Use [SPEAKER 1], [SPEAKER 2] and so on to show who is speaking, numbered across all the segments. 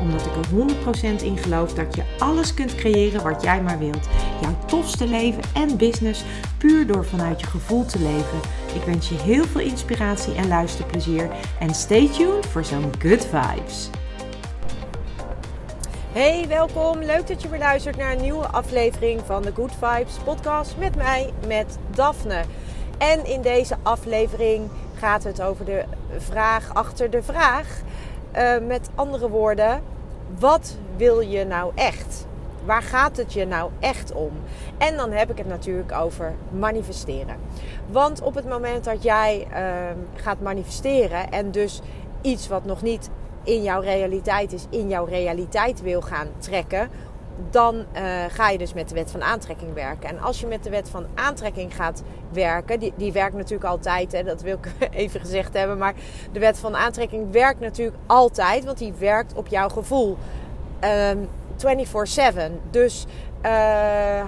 [SPEAKER 1] Omdat ik er 100% in geloof dat je alles kunt creëren wat jij maar wilt. Jouw tofste leven en business puur door vanuit je gevoel te leven. Ik wens je heel veel inspiratie en luisterplezier. En stay tuned voor zo'n good vibes. Hey, welkom. Leuk dat je weer luistert naar een nieuwe aflevering van de Good Vibes podcast met mij, met Daphne. En in deze aflevering gaat het over de vraag achter de vraag. Uh, met andere woorden, wat wil je nou echt? Waar gaat het je nou echt om? En dan heb ik het natuurlijk over manifesteren. Want op het moment dat jij uh, gaat manifesteren en dus iets wat nog niet in jouw realiteit is, in jouw realiteit wil gaan trekken, dan uh, ga je dus met de wet van aantrekking werken. En als je met de wet van aantrekking gaat werken, die, die werkt natuurlijk altijd, hè, dat wil ik even gezegd hebben, maar de wet van aantrekking werkt natuurlijk altijd, want die werkt op jouw gevoel. Um, 24/7. Dus uh,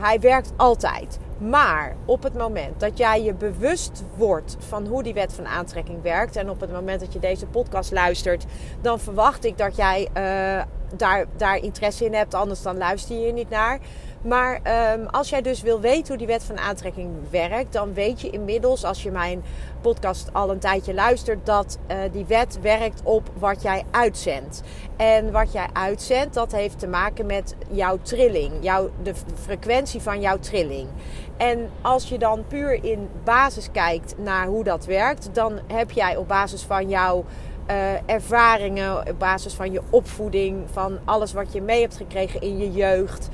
[SPEAKER 1] hij werkt altijd. Maar op het moment dat jij je bewust wordt van hoe die wet van aantrekking werkt. En op het moment dat je deze podcast luistert, dan verwacht ik dat jij uh, daar, daar interesse in hebt. Anders dan luister je niet naar. Maar um, als jij dus wil weten hoe die wet van aantrekking werkt, dan weet je inmiddels, als je mijn podcast al een tijdje luistert, dat uh, die wet werkt op wat jij uitzendt. En wat jij uitzendt, dat heeft te maken met jouw trilling, jouw, de frequentie van jouw trilling. En als je dan puur in basis kijkt naar hoe dat werkt, dan heb jij op basis van jouw uh, ervaringen, op basis van je opvoeding, van alles wat je mee hebt gekregen in je jeugd,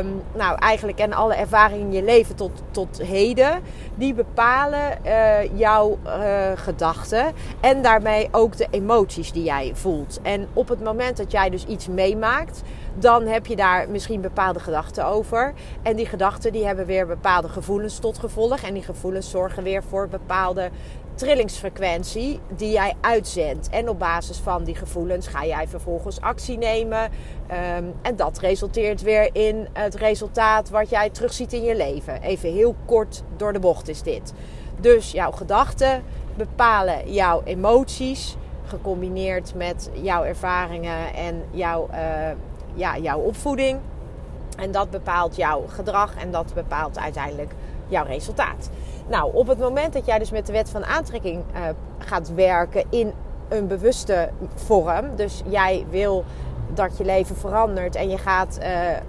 [SPEAKER 1] Um, nou, eigenlijk en alle ervaringen in je leven tot, tot heden, die bepalen uh, jouw uh, gedachten en daarmee ook de emoties die jij voelt. En op het moment dat jij dus iets meemaakt, dan heb je daar misschien bepaalde gedachten over. En die gedachten die hebben weer bepaalde gevoelens tot gevolg. En die gevoelens zorgen weer voor bepaalde trillingsfrequentie die jij uitzendt. En op basis van die gevoelens ga jij vervolgens actie nemen. Um, en dat resulteert weer in het resultaat wat jij terugziet in je leven. Even heel kort door de bocht is dit. Dus jouw gedachten bepalen jouw emoties. Gecombineerd met jouw ervaringen en jouw, uh, ja, jouw opvoeding. En dat bepaalt jouw gedrag en dat bepaalt uiteindelijk jouw resultaat. Nou, op het moment dat jij dus met de wet van aantrekking uh, gaat werken in een bewuste vorm, dus jij wil dat je leven verandert en je gaat uh,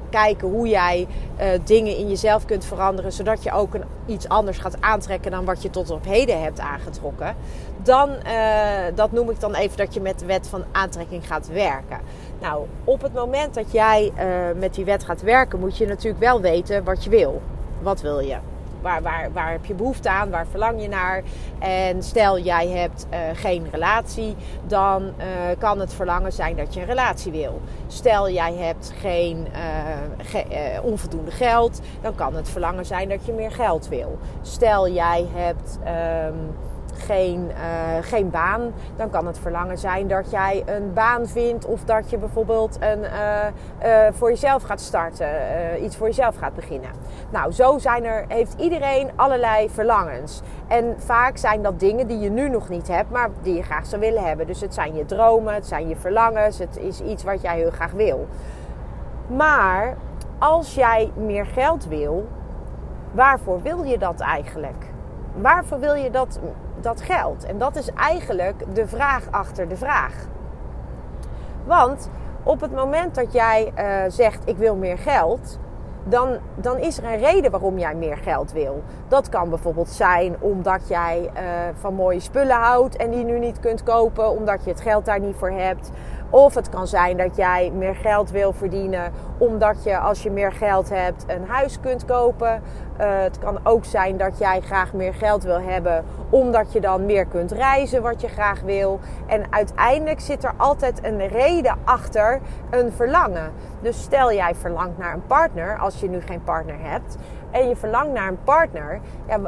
[SPEAKER 1] kijken hoe jij uh, dingen in jezelf kunt veranderen, zodat je ook iets anders gaat aantrekken dan wat je tot op heden hebt aangetrokken, dan dat noem ik dan even dat je met de wet van aantrekking gaat werken. Nou, op het moment dat jij met die wet gaat werken, moet je natuurlijk wel weten wat je wil. Wat wil je? Waar, waar, waar heb je behoefte aan? Waar verlang je naar? En stel jij hebt uh, geen relatie, dan uh, kan het verlangen zijn dat je een relatie wil. Stel jij hebt geen ge onvoldoende geld, dan kan het verlangen zijn dat je meer geld wil. Stel jij hebt. Um, geen, uh, geen baan, dan kan het verlangen zijn dat jij een baan vindt of dat je bijvoorbeeld een, uh, uh, voor jezelf gaat starten, iets voor jezelf gaat beginnen. Nou, zo zijn er, heeft iedereen allerlei verlangens. En vaak zijn dat dingen die je nu nog niet hebt, maar die je graag zou willen hebben. Dus het zijn je dromen, het zijn je verlangens, het is iets wat jij heel graag wil. Maar als jij meer geld wil, waarvoor wil je dat eigenlijk? Waarvoor wil je dat dat geld? En dat is eigenlijk de vraag achter de vraag. Want op het moment dat jij uh, zegt: Ik wil meer geld. Dan, dan, is er een reden waarom jij meer geld wil. Dat kan bijvoorbeeld zijn omdat jij uh, van mooie spullen houdt en die nu niet kunt kopen, omdat je het geld daar niet voor hebt. Of het kan zijn dat jij meer geld wil verdienen omdat je als je meer geld hebt een huis kunt kopen. Uh, het kan ook zijn dat jij graag meer geld wil hebben omdat je dan meer kunt reizen wat je graag wil. En uiteindelijk zit er altijd een reden achter een verlangen. Dus stel jij verlangt naar een partner als je nu geen partner hebt. en je verlangt naar een partner, ja,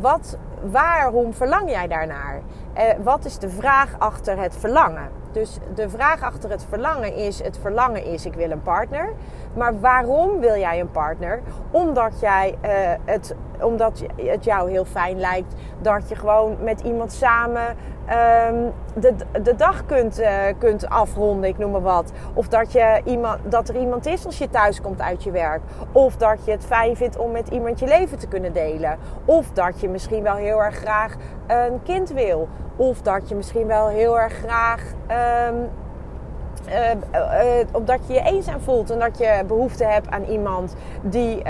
[SPEAKER 1] wat, waarom verlang jij daarnaar? Eh, wat is de vraag achter het verlangen? Dus de vraag achter het verlangen is: het verlangen is, ik wil een partner. Maar waarom wil jij een partner? Omdat, jij, uh, het, omdat het jou heel fijn lijkt dat je gewoon met iemand samen um, de, de dag kunt, uh, kunt afronden, ik noem maar wat. Of dat, je iemand, dat er iemand is als je thuis komt uit je werk. Of dat je het fijn vindt om met iemand je leven te kunnen delen. Of dat je misschien wel heel erg graag een kind wil. Of dat je misschien wel heel erg graag um, uh, uh, omdat je je eenzaam voelt en dat je behoefte hebt aan iemand die,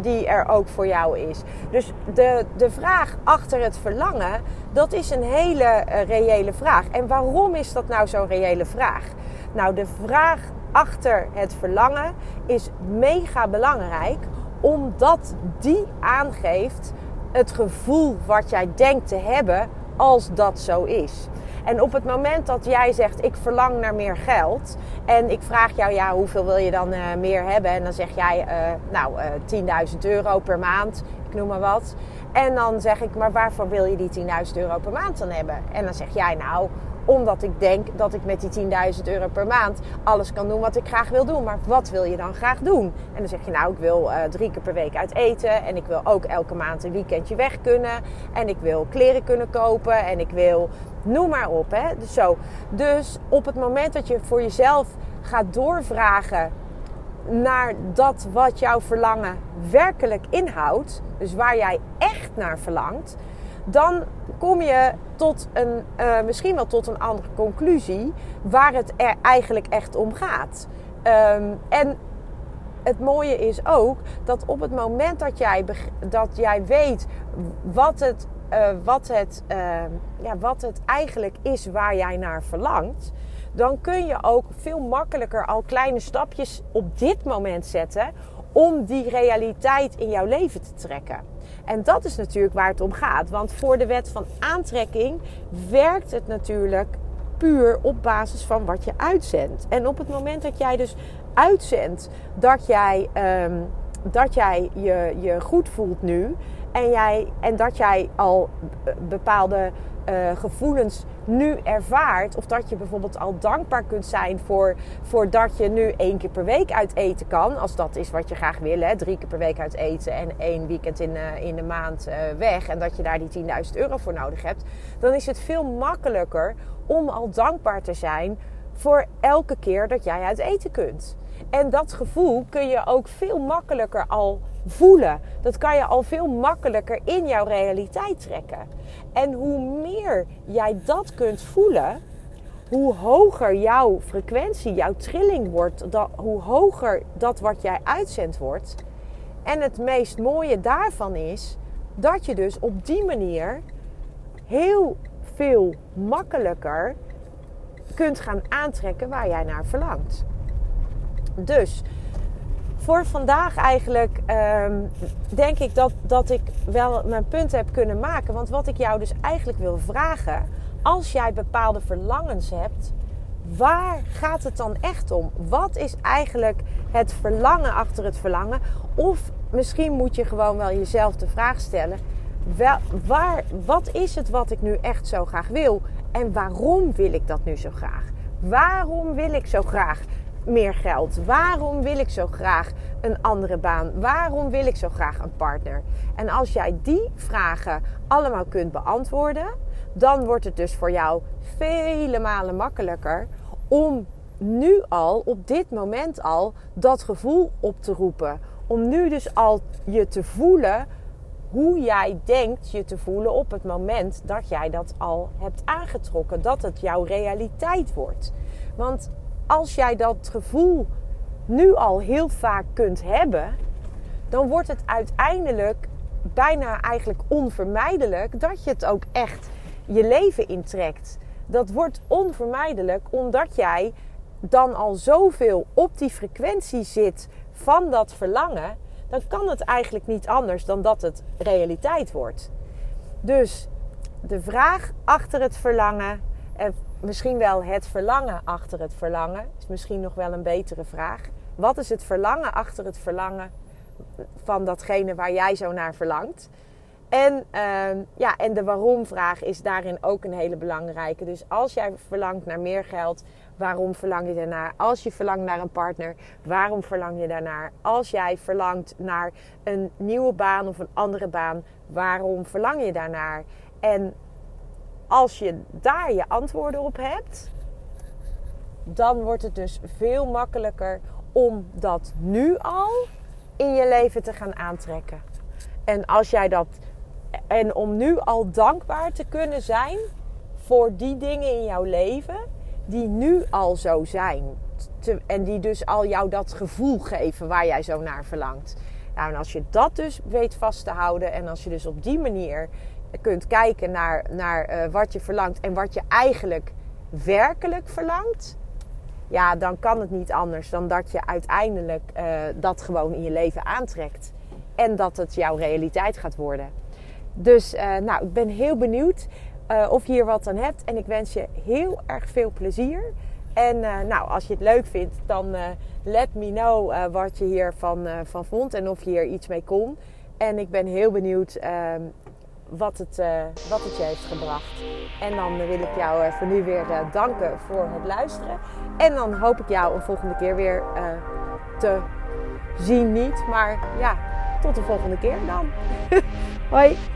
[SPEAKER 1] die er ook voor jou is. Dus de, de vraag achter het verlangen, dat is een hele reële vraag. En waarom is dat nou zo'n reële vraag? Nou, de vraag achter het verlangen is mega belangrijk, omdat die aangeeft het gevoel wat jij denkt te hebben als dat zo is. En op het moment dat jij zegt: Ik verlang naar meer geld. En ik vraag jou: Ja, hoeveel wil je dan uh, meer hebben? En dan zeg jij: uh, Nou, uh, 10.000 euro per maand. Ik noem maar wat. En dan zeg ik: Maar waarvoor wil je die 10.000 euro per maand dan hebben? En dan zeg jij: Nou, omdat ik denk dat ik met die 10.000 euro per maand alles kan doen wat ik graag wil doen. Maar wat wil je dan graag doen? En dan zeg je nou, ik wil drie keer per week uit eten. En ik wil ook elke maand een weekendje weg kunnen. En ik wil kleren kunnen kopen. En ik wil, noem maar op. Hè? Dus, zo. dus op het moment dat je voor jezelf gaat doorvragen naar dat wat jouw verlangen werkelijk inhoudt. Dus waar jij echt naar verlangt dan kom je tot een, uh, misschien wel tot een andere conclusie waar het er eigenlijk echt om gaat. Um, en het mooie is ook dat op het moment dat jij, dat jij weet wat het, uh, wat, het, uh, ja, wat het eigenlijk is waar jij naar verlangt, dan kun je ook veel makkelijker al kleine stapjes op dit moment zetten om die realiteit in jouw leven te trekken. En dat is natuurlijk waar het om gaat. Want voor de wet van aantrekking werkt het natuurlijk puur op basis van wat je uitzendt. En op het moment dat jij dus uitzendt dat jij, um, dat jij je, je goed voelt nu. En, jij, en dat jij al bepaalde uh, gevoelens nu ervaart. Of dat je bijvoorbeeld al dankbaar kunt zijn voor, voor dat je nu één keer per week uit eten kan. Als dat is wat je graag wil. Hè? Drie keer per week uit eten en één weekend in, uh, in de maand weg. En dat je daar die 10.000 euro voor nodig hebt. Dan is het veel makkelijker om al dankbaar te zijn voor elke keer dat jij uit eten kunt. En dat gevoel kun je ook veel makkelijker al voelen. Dat kan je al veel makkelijker in jouw realiteit trekken. En hoe meer jij dat kunt voelen, hoe hoger jouw frequentie, jouw trilling wordt, dat, hoe hoger dat wat jij uitzendt wordt. En het meest mooie daarvan is dat je dus op die manier heel veel makkelijker kunt gaan aantrekken waar jij naar verlangt. Dus voor vandaag eigenlijk um, denk ik dat, dat ik wel mijn punt heb kunnen maken. Want wat ik jou dus eigenlijk wil vragen, als jij bepaalde verlangens hebt, waar gaat het dan echt om? Wat is eigenlijk het verlangen achter het verlangen? Of misschien moet je gewoon wel jezelf de vraag stellen: waar, wat is het wat ik nu echt zo graag wil? En waarom wil ik dat nu zo graag? Waarom wil ik zo graag meer geld? Waarom wil ik zo graag een andere baan? Waarom wil ik zo graag een partner? En als jij die vragen allemaal kunt beantwoorden, dan wordt het dus voor jou vele malen makkelijker om nu al, op dit moment al, dat gevoel op te roepen. Om nu dus al je te voelen hoe jij denkt je te voelen op het moment dat jij dat al hebt aangetrokken. Dat het jouw realiteit wordt. Want als jij dat gevoel nu al heel vaak kunt hebben, dan wordt het uiteindelijk bijna eigenlijk onvermijdelijk dat je het ook echt je leven intrekt. Dat wordt onvermijdelijk omdat jij dan al zoveel op die frequentie zit van dat verlangen, dan kan het eigenlijk niet anders dan dat het realiteit wordt. Dus de vraag achter het verlangen, en misschien wel het verlangen achter het verlangen, is misschien nog wel een betere vraag. Wat is het verlangen achter het verlangen van datgene waar jij zo naar verlangt. En, uh, ja, en de waarom-vraag is daarin ook een hele belangrijke. Dus als jij verlangt naar meer geld, waarom verlang je daarnaar? Als je verlangt naar een partner, waarom verlang je daarnaar? Als jij verlangt naar een nieuwe baan of een andere baan, waarom verlang je daarnaar? En als je daar je antwoorden op hebt, dan wordt het dus veel makkelijker om dat nu al in je leven te gaan aantrekken. En als jij dat en om nu al dankbaar te kunnen zijn voor die dingen in jouw leven die nu al zo zijn. en die dus al jou dat gevoel geven waar jij zo naar verlangt. Nou, en als je dat dus weet vast te houden en als je dus op die manier kunt kijken naar, naar uh, wat je verlangt en wat je eigenlijk werkelijk verlangt, ja, dan kan het niet anders dan dat je uiteindelijk uh, dat gewoon in je leven aantrekt. En dat het jouw realiteit gaat worden. Dus uh, nou, ik ben heel benieuwd of je hier wat aan hebt. En ik wens je heel erg veel plezier. En nou, als je het leuk vindt, dan let me know wat je hiervan van vond en of je hier iets mee kon. En ik ben heel benieuwd ehm, wat, het, wat het je heeft gebracht. En dan wil ik jou voor nu weer danken voor het luisteren. En dan hoop ik jou een volgende keer weer te zien. Niet, maar ja, tot de volgende keer dan. Hoi!